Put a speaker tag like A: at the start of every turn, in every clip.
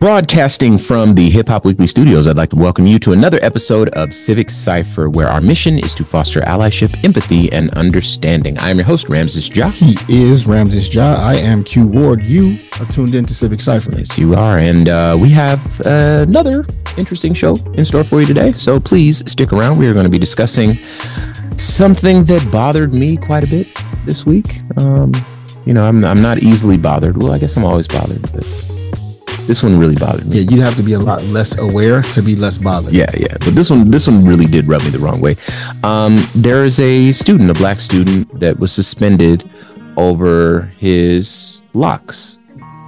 A: Broadcasting from the Hip Hop Weekly studios, I'd like to welcome you to another episode of Civic Cipher, where our mission is to foster allyship, empathy, and understanding. I am your host, Ramses Ja.
B: He is Ramses Ja. I am Q Ward. You are tuned into Civic Cipher.
A: Yes, you are. And uh, we have uh, another interesting show in store for you today. So please stick around. We are going to be discussing something that bothered me quite a bit this week. Um, you know, I'm, I'm not easily bothered. Well, I guess I'm always bothered, but this one really bothered me.
B: Yeah, you'd have to be a lot less aware to be less bothered.
A: Yeah, yeah. But this one, this one really did rub me the wrong way. Um, there is a student, a black student, that was suspended over his locks,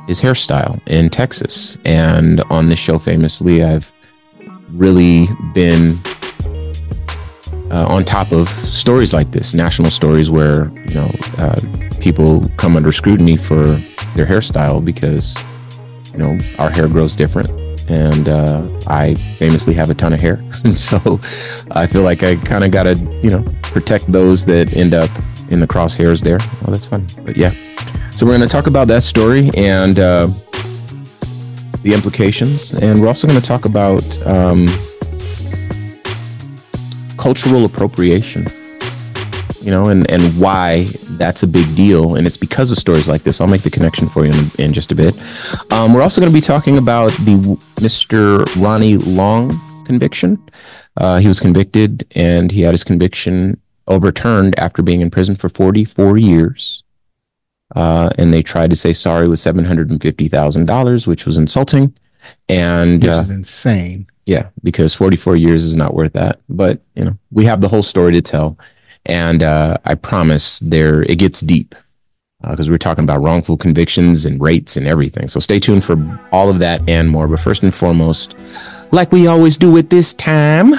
A: his hairstyle in Texas. And on this show, famously, I've really been uh, on top of stories like this, national stories where you know uh, people come under scrutiny for their hairstyle because you know, our hair grows different. And uh, I famously have a ton of hair. And so I feel like I kind of got to, you know, protect those that end up in the crosshairs there. Oh, that's fun. But yeah. So we're going to talk about that story and uh, the implications. And we're also going to talk about um, cultural appropriation you know, and, and why that's a big deal. And it's because of stories like this. I'll make the connection for you in, in just a bit. Um, we're also going to be talking about the Mr. Ronnie Long conviction. Uh, he was convicted and he had his conviction overturned after being in prison for 44 years. Uh, and they tried to say sorry with $750,000, which was insulting. And
B: which uh, insane.
A: Yeah, because 44 years is not worth that. But, you know, we have the whole story to tell and uh, I promise there it gets deep because uh, we're talking about wrongful convictions and rates and everything. So stay tuned for all of that and more. But first and foremost, like we always do at this time,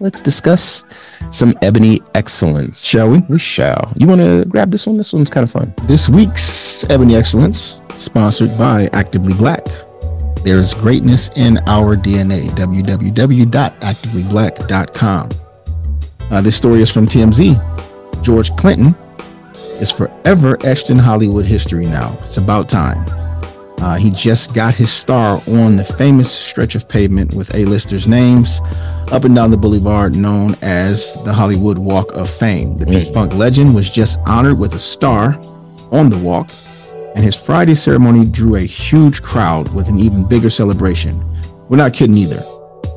A: let's discuss some ebony excellence.
B: Shall we?
A: We shall. You want to grab this one? This one's kind of fun.
B: This week's ebony excellence, sponsored by Actively Black. There's greatness in our DNA. www.activelyblack.com. Uh, this story is from TMZ. George Clinton is forever etched in Hollywood history now. It's about time. Uh, he just got his star on the famous stretch of pavement with A-listers' names up and down the boulevard known as the Hollywood Walk of Fame. The mm. Funk legend was just honored with a star on the walk, and his Friday ceremony drew a huge crowd with an even bigger celebration. We're not kidding either.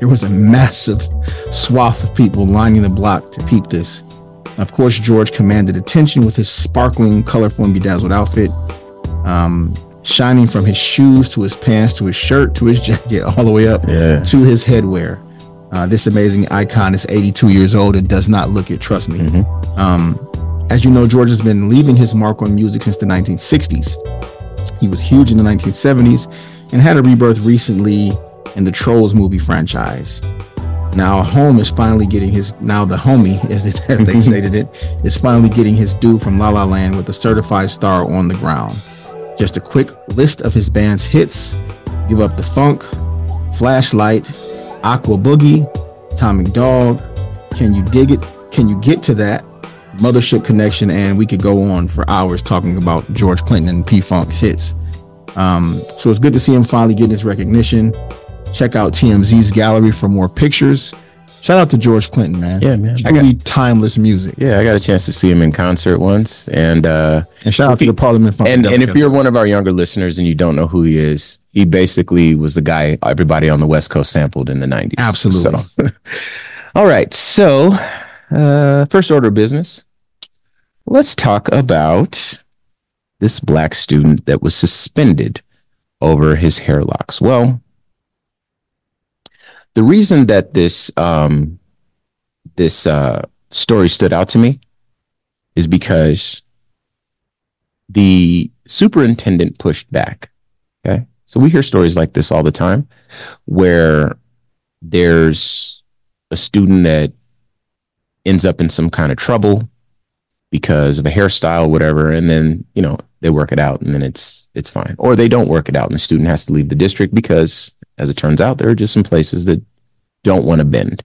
B: There was a massive swath of people lining the block to peep this. Of course, George commanded attention with his sparkling, colorful, and bedazzled outfit, um, shining from his shoes to his pants to his shirt to his jacket, all the way up yeah. to his headwear. Uh, this amazing icon is 82 years old and does not look it, trust me. Mm-hmm. Um, as you know, George has been leaving his mark on music since the 1960s. He was huge in the 1970s and had a rebirth recently in the Trolls movie franchise. Now, Home is finally getting his, now the homie, as they, as they stated it, is finally getting his due from La La Land with a certified star on the ground. Just a quick list of his band's hits Give Up the Funk, Flashlight, Aqua Boogie, "Atomic Dog, Can You Dig It? Can You Get to That? Mothership Connection, and we could go on for hours talking about George Clinton and P Funk hits. Um, so it's good to see him finally getting his recognition. Check out TMZ's gallery for more pictures. Shout out to George Clinton, man.
A: Yeah, man.
B: Truly got, timeless music.
A: Yeah, I got a chance to see him in concert once, and uh,
B: and shout out to the Parliament Fund.
A: And, and if you're one of our younger listeners and you don't know who he is, he basically was the guy everybody on the West Coast sampled in the '90s.
B: Absolutely.
A: So, all right, so uh, first order of business. Let's talk about this black student that was suspended over his hair locks. Well, the reason that this um, this uh, story stood out to me is because the superintendent pushed back. Okay, so we hear stories like this all the time, where there's a student that ends up in some kind of trouble because of a hairstyle, whatever, and then you know they work it out, and then it's it's fine, or they don't work it out, and the student has to leave the district because as it turns out, there are just some places that don't want to bend.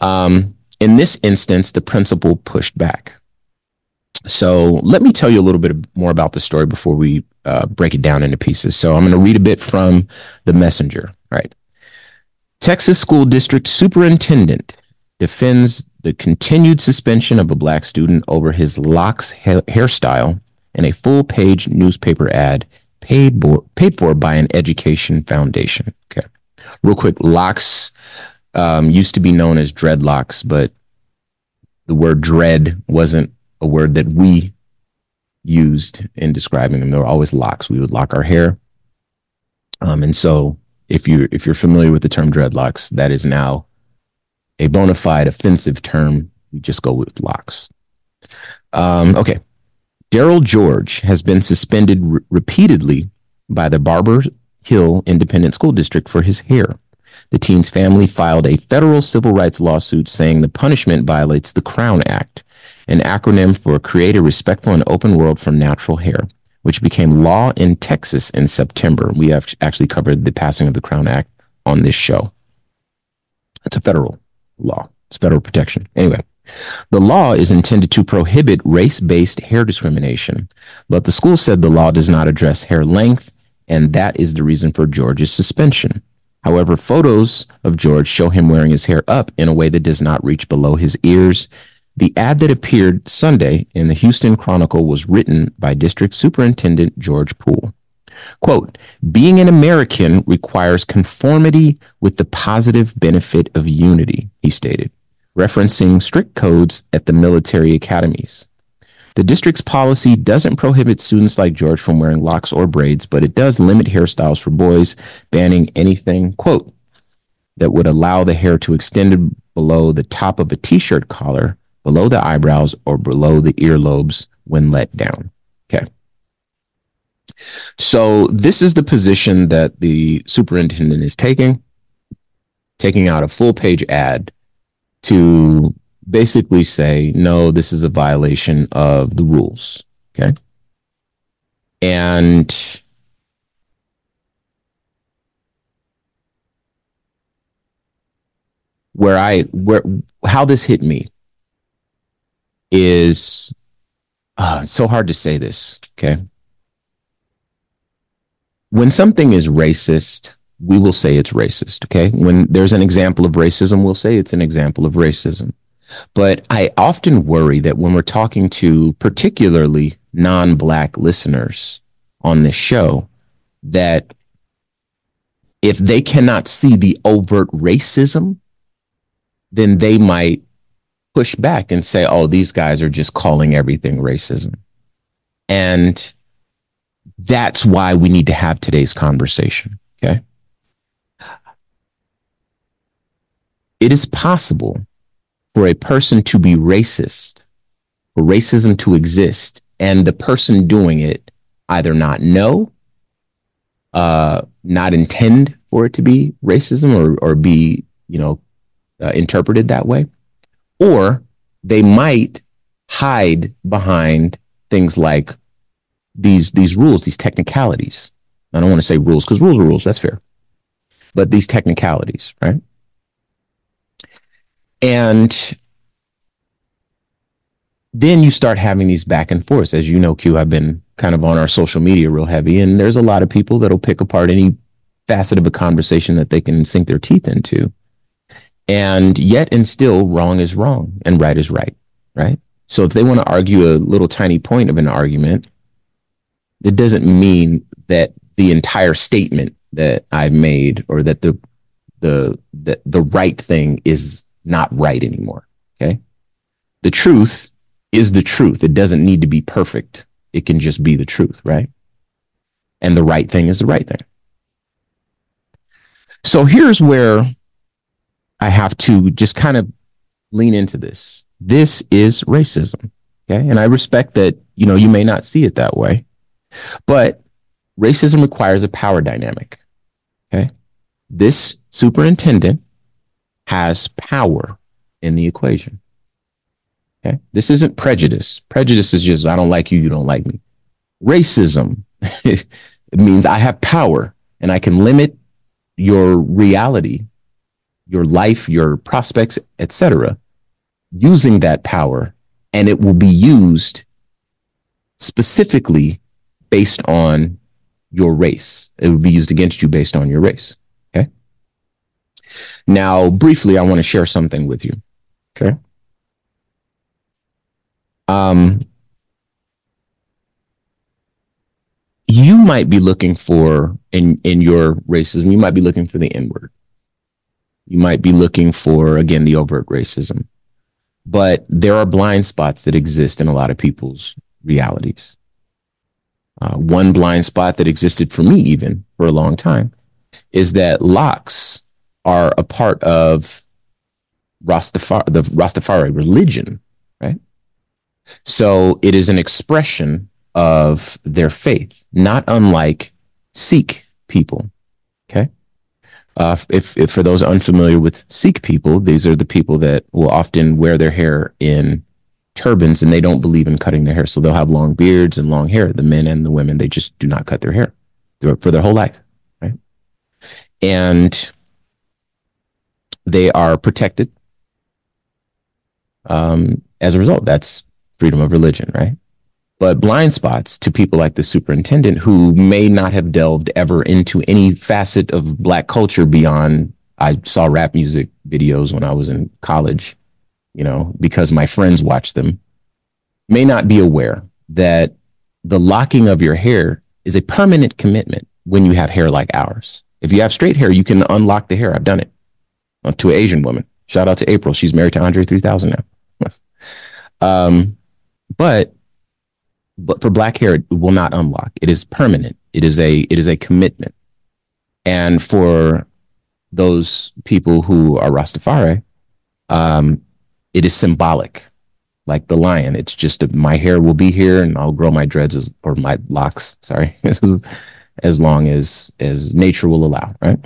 A: Um, in this instance, the principal pushed back. So let me tell you a little bit more about the story before we uh, break it down into pieces. So I'm going to read a bit from the messenger. Right. Texas School District Superintendent defends the continued suspension of a black student over his locks ha- hairstyle in a full page newspaper ad paid, bo- paid for by an education foundation. Okay. Real quick, locks um, used to be known as dreadlocks, but the word dread wasn't a word that we used in describing them. They were always locks. We would lock our hair. Um, and so if you if you're familiar with the term dreadlocks, that is now a bona fide offensive term. We just go with locks. Um, okay. Darryl George has been suspended re- repeatedly by the Barber Hill Independent School District for his hair. The teen's family filed a federal civil rights lawsuit saying the punishment violates the Crown Act, an acronym for Create a Respectful and Open World for Natural Hair, which became law in Texas in September. We have actually covered the passing of the Crown Act on this show. It's a federal law, it's federal protection. Anyway, the law is intended to prohibit race based hair discrimination, but the school said the law does not address hair length, and that is the reason for George's suspension. However, photos of George show him wearing his hair up in a way that does not reach below his ears. The ad that appeared Sunday in the Houston Chronicle was written by District Superintendent George Poole. Quote, being an American requires conformity with the positive benefit of unity, he stated, referencing strict codes at the military academies. The district's policy doesn't prohibit students like George from wearing locks or braids, but it does limit hairstyles for boys, banning anything, quote, that would allow the hair to extend below the top of a t shirt collar, below the eyebrows, or below the earlobes when let down. Okay. So this is the position that the superintendent is taking, taking out a full page ad to basically say, no, this is a violation of the rules. Okay. And where I, where, how this hit me is uh, so hard to say this. Okay. When something is racist, we will say it's racist. Okay. When there's an example of racism, we'll say it's an example of racism. But I often worry that when we're talking to particularly non black listeners on this show, that if they cannot see the overt racism, then they might push back and say, oh, these guys are just calling everything racism. And that's why we need to have today's conversation. Okay. It is possible for a person to be racist, for racism to exist, and the person doing it either not know, uh, not intend for it to be racism or, or be, you know, uh, interpreted that way, or they might hide behind things like these these rules, these technicalities. I don't want to say rules because rules are rules. That's fair, but these technicalities, right? And then you start having these back and forths. As you know, Q, I've been kind of on our social media real heavy, and there's a lot of people that'll pick apart any facet of a conversation that they can sink their teeth into. And yet and still, wrong is wrong and right is right, right? So if they want to argue a little tiny point of an argument, it doesn't mean that the entire statement that I've made or that the the the, the right thing is not right anymore. Okay. The truth is the truth. It doesn't need to be perfect. It can just be the truth, right? And the right thing is the right thing. So here's where I have to just kind of lean into this. This is racism. Okay. And I respect that, you know, you may not see it that way, but racism requires a power dynamic. Okay. This superintendent has power in the equation. Okay. This isn't prejudice. Prejudice is just, I don't like you, you don't like me. Racism, it means I have power and I can limit your reality, your life, your prospects, etc., using that power, and it will be used specifically based on your race. It will be used against you based on your race. Now, briefly, I want to share something with you. Okay. Um, you might be looking for in in your racism. You might be looking for the N word. You might be looking for again the overt racism, but there are blind spots that exist in a lot of people's realities. Uh, one blind spot that existed for me, even for a long time, is that locks are a part of Rastafari, the Rastafari religion, right? So it is an expression of their faith, not unlike Sikh people. Okay. Uh, if, if for those unfamiliar with Sikh people, these are the people that will often wear their hair in turbans and they don't believe in cutting their hair. So they'll have long beards and long hair. The men and the women, they just do not cut their hair for their whole life. Right. And they are protected. Um, as a result, that's freedom of religion, right? But blind spots to people like the superintendent who may not have delved ever into any facet of black culture beyond I saw rap music videos when I was in college you know, because my friends watched them, may not be aware that the locking of your hair is a permanent commitment when you have hair like ours. If you have straight hair, you can unlock the hair. I've done it to an Asian woman. Shout out to April. She's married to Andre 3000 now. um, but but for black hair, it will not unlock. It is permanent. It is a it is a commitment. And for those people who are Rastafari, um, it is symbolic, like the lion. It's just a, my hair will be here, and I'll grow my dreads as, or my locks. Sorry, as long as as nature will allow. Right.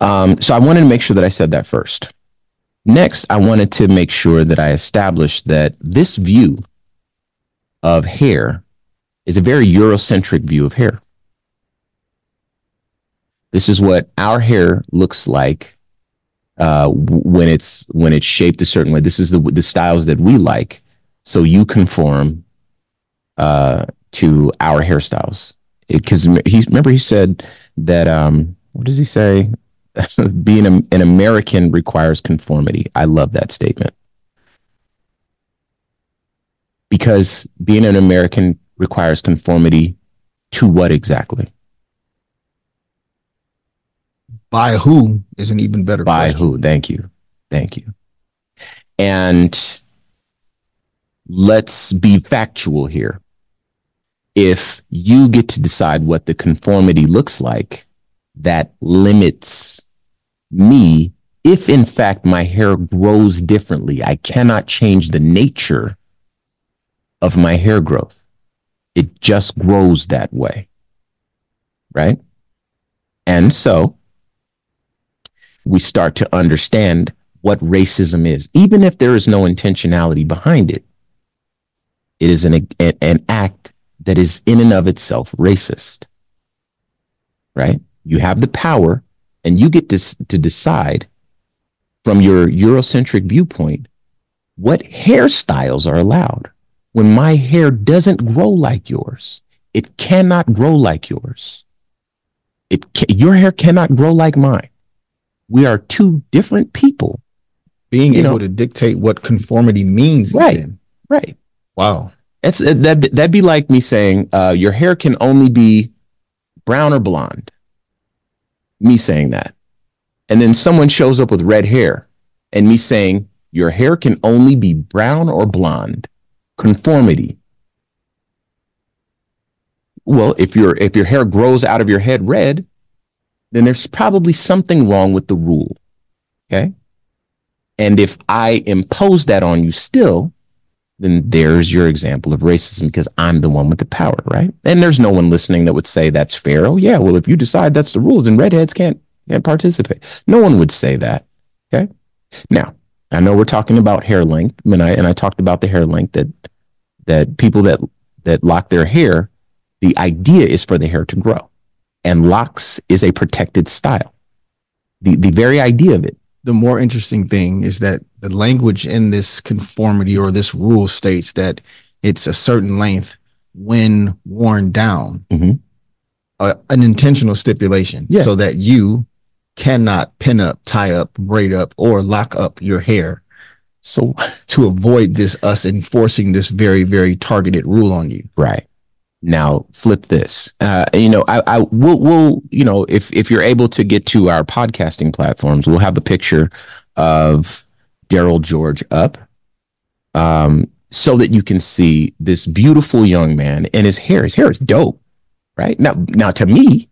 A: Um, so I wanted to make sure that I said that first. Next, I wanted to make sure that I established that this view of hair is a very Eurocentric view of hair. This is what our hair looks like uh, when it's when it's shaped a certain way. This is the the styles that we like. So you conform uh, to our hairstyles. Because he remember he said that um, what does he say? Being a, an American requires conformity. I love that statement because being an American requires conformity to what exactly?
B: by who is an even better
A: by question. who thank you thank you and let's be factual here if you get to decide what the conformity looks like that limits me if in fact my hair grows differently i cannot change the nature of my hair growth it just grows that way right and so we start to understand what racism is, even if there is no intentionality behind it. It is an, an act that is in and of itself racist, right? You have the power and you get to, to decide from your Eurocentric viewpoint what hairstyles are allowed. When my hair doesn't grow like yours, it cannot grow like yours. It your hair cannot grow like mine we are two different people.
B: Being able know? to dictate what conformity means,
A: right? Even. Right.
B: Wow.
A: That's that. That'd be like me saying, uh, "Your hair can only be brown or blonde." Me saying that, and then someone shows up with red hair, and me saying, "Your hair can only be brown or blonde." Conformity. Well, if your if your hair grows out of your head red, then there's probably something wrong with the rule. Okay. And if I impose that on you still, then there's your example of racism because I'm the one with the power, right? And there's no one listening that would say that's fair. Oh, yeah, well, if you decide that's the rules, then redheads can't, can't participate. No one would say that. Okay. Now, I know we're talking about hair length, and I and I talked about the hair length that that people that that lock their hair, the idea is for the hair to grow and locks is a protected style. The the very idea of it.
B: The more interesting thing is that the language in this conformity or this rule states that it's a certain length when worn down,
A: Mhm.
B: a- an intentional stipulation
A: Yeah.
B: so that you cannot pin up, tie up, braid up, or lock up your hair
A: So
B: to avoid this us enforcing this very, very targeted rule on you.
A: Right. Now flip this. Uh, you know, I, I will, we'll you know, if if you're able to get to our podcasting platforms, we'll have a picture of Darryl George up, um, so that you can see this beautiful young man and his hair. His hair is dope, right? Now, now to me,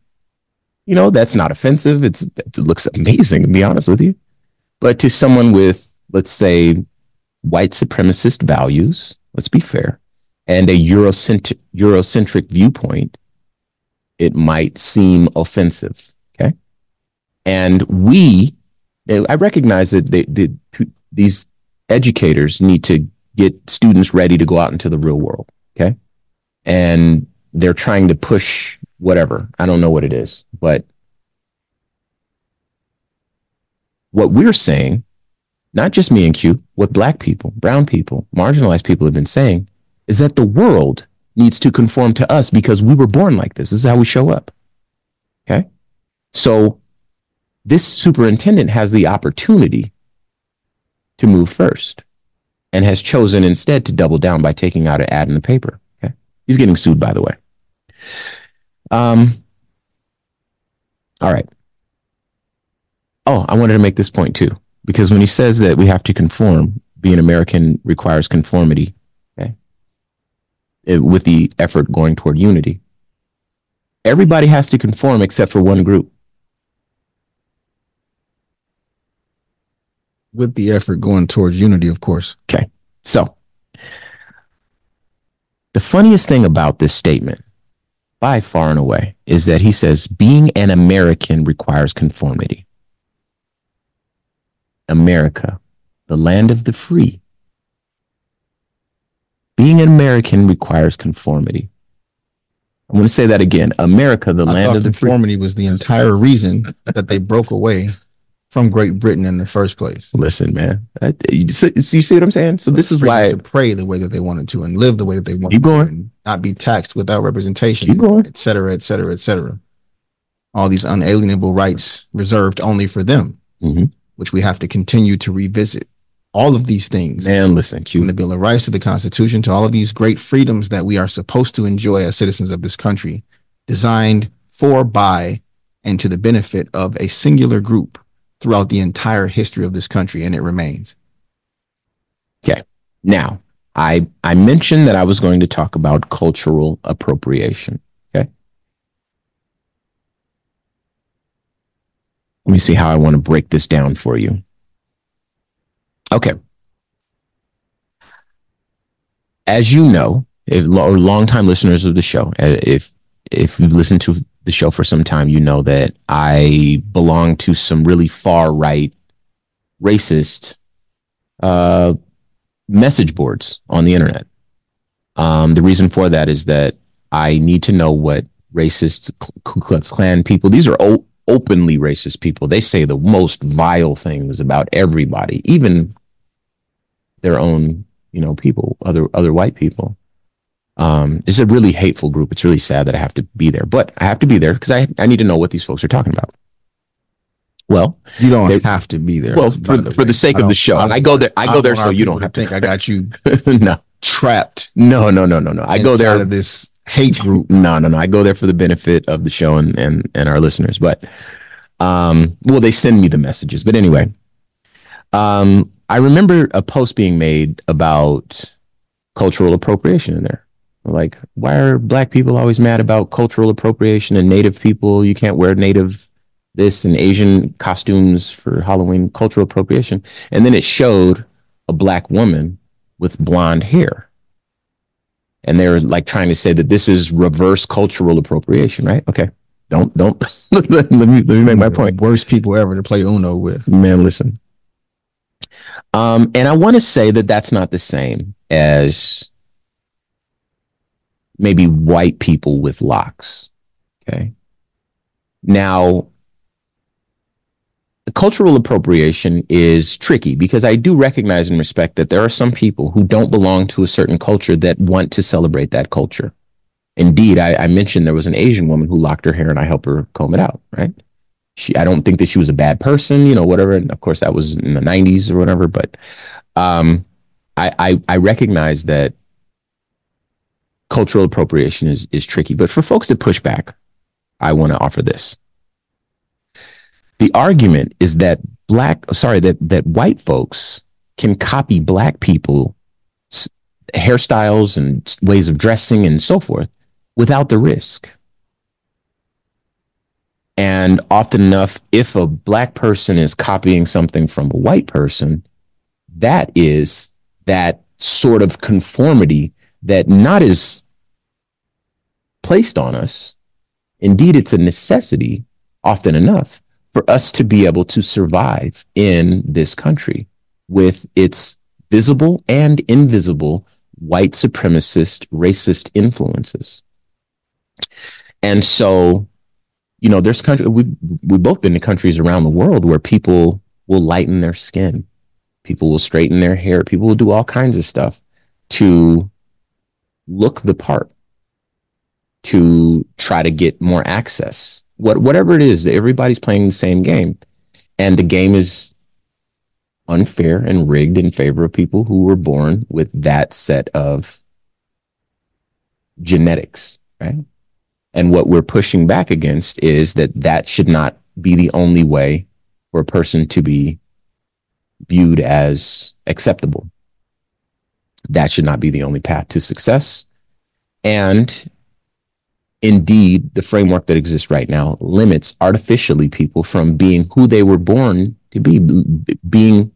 A: you know, that's not offensive. It's it looks amazing to be honest with you, but to someone with, let's say, white supremacist values, let's be fair and a Eurocentric, Eurocentric viewpoint, it might seem offensive. Okay. And we, eh, I recognize that they, they, these educators need to get students ready to go out into the real world. Okay. And they're trying to push whatever. I don't know what it is, but what we're saying, not just me and Q, what black people, brown people, marginalized people have been saying is that the world needs to conform to us because we were born like this. This is how we show up. Okay. So this superintendent has the opportunity to move first and has chosen instead to double down by taking out an ad in the paper. Okay. He's getting sued, by the way. Um, all right. Oh, I wanted to make this point too, because when he says that we have to conform, being American requires conformity it- Uh, with the effort going toward unity. Everybody has to conform except for one group.
B: With the effort going towards unity, of course. Okay.
A: So, the funniest thing about this statement, by far and away, is that he says being an American requires conformity. America, the land of the free. Being an American requires conformity. I'm going to say that again. America, the
B: I
A: land of the free.
B: conformity was the entire reason that they broke away from Great Britain in the first place.
A: Listen, man. I- You see, you see what I'm saying? So this is why
B: to pray the way that they wanted to and live the way that they wanted
A: Keep going.
B: to and not be taxed without representation,
A: Keep going.
B: et cetera, et cetera, et cetera. All these unalienable rights reserved only for them,
A: Mhm.
B: which we have to continue to revisit. All of these things,
A: man, listen,
B: from
A: Q.
B: the Bill of Rights to the Constitution to all of these great freedoms that we are supposed to enjoy as citizens of this country, designed for, by, and to the benefit of a singular group throughout the entire history of this country, and it remains. Okay.
A: Now, I I mentioned that I was going to talk about cultural appropriation. Okay. Let me see how I want to break this down for you. Okay. As you know, if or longtime listeners of the show, uh, if if you've listened to the show for some time, you know that I belong to some really far right, racist, uh, message boards on the internet. Um, the reason for that is that I need to know what racist Ku Klux Klan people. These are openly racist people. They say the most vile things about everybody, even their own, you know, people, other other white people. Um, it's a really hateful group. It's really sad that I have to be there, but I have to be there because I I need to know what these folks are talking about. Well,
B: You don't
A: They-
B: have to be there.
A: well, for, for the sake of the show,
B: I
A: I go there. I go
B: don't
A: there so you don't have to.
B: think I got you
A: no,
B: trapped.
A: no, no, no, no, no. I go there
B: of this hate group.
A: No, no, no. I go there for the benefit of the show and and and our listeners. But um, well, they send me the messages. But anyway, um, I remember a post being made about cultural appropriation in there. Like, why are black people always mad about cultural appropriation and native people? You can't wear native this and Asian costumes for Halloween, cultural appropriation. And then it showed a black woman with blonde hair and they're like trying to say that this is reverse cultural appropriation, right? Okay, don't don't let me let me make my point,
B: Worst people ever to play Uno with.
A: man. Listen, um, and I want to say that that's not the same as maybe white people with locks. Okay, now cultural appropriation is tricky because I do recognize and respect that there are some people who don't belong to a certain culture that want to celebrate that culture. Indeed, I, I mentioned there was an Asian woman who locked her hair and I helped her comb it out, right? She, I don't think that she was a bad person, you know, whatever. And of course, that was in the 90s or whatever. But um, I, I, I recognize that cultural appropriation is, is tricky. But for folks that push back, I want to offer this. The argument is that black, sorry, that, that white folks can copy black people hairstyles and ways of dressing and so forth without the risk. And often enough, if a black person is copying something from a white person, that is that sort of conformity that not is placed on us. Indeed, it's a necessity often enough for us to be able to survive in this country with its visible and invisible white supremacist, racist influences. And so, you know, there's country we we've both been to countries around the world where people will lighten their skin, people will straighten their hair, people will do all kinds of stuff to look the part, to try to get more access. What whatever it is, everybody's playing the same game. And the game is unfair and rigged in favor of people who were born with that set of genetics, right? And what we're pushing back against is that that should not be the only way for a person to be viewed as acceptable. That should not be the only path to success. And indeed, the framework that exists right now limits artificially people from being who they were born to be, being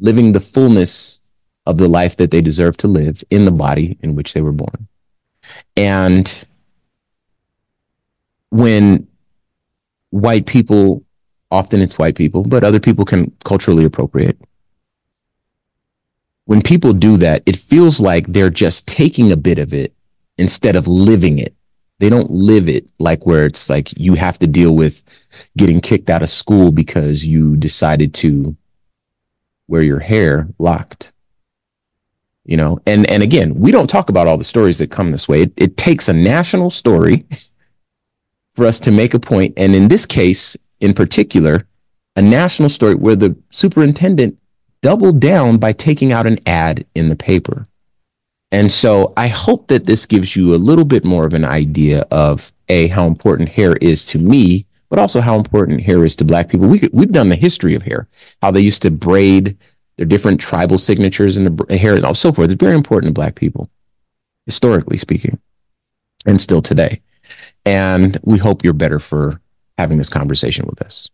A: living the fullness of the life that they deserve to live in the body in which they were born. And when white people, often it's white people, but other people can culturally appropriate. When people do that, it feels like they're just taking a bit of it instead of living it. They don't live it like where it's like you have to deal with getting kicked out of school because you decided to wear your hair locked you know and and again we don't talk about all the stories that come this way it, it takes a national story for us to make a point and in this case in particular a national story where the superintendent doubled down by taking out an ad in the paper and so i hope that this gives you a little bit more of an idea of a how important hair is to me but also how important hair is to black people. We, we've done the history of hair, how they used to braid their different tribal signatures in the hair and so forth. It's very important to black people, historically speaking, and still today. And we hope you're better for having this conversation with us.